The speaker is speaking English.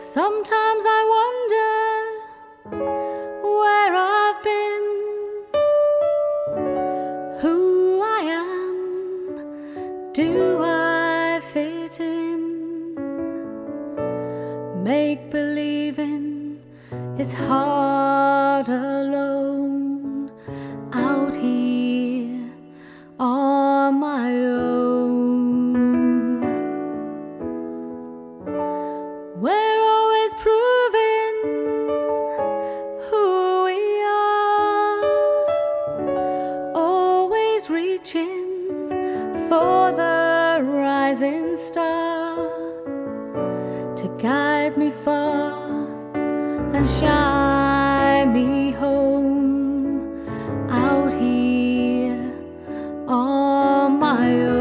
Sometimes I wonder where I've been, who I am, do I fit in? Make believing is hard alone out here on my own. We're for the rising star to guide me far and shine me home out here on my own.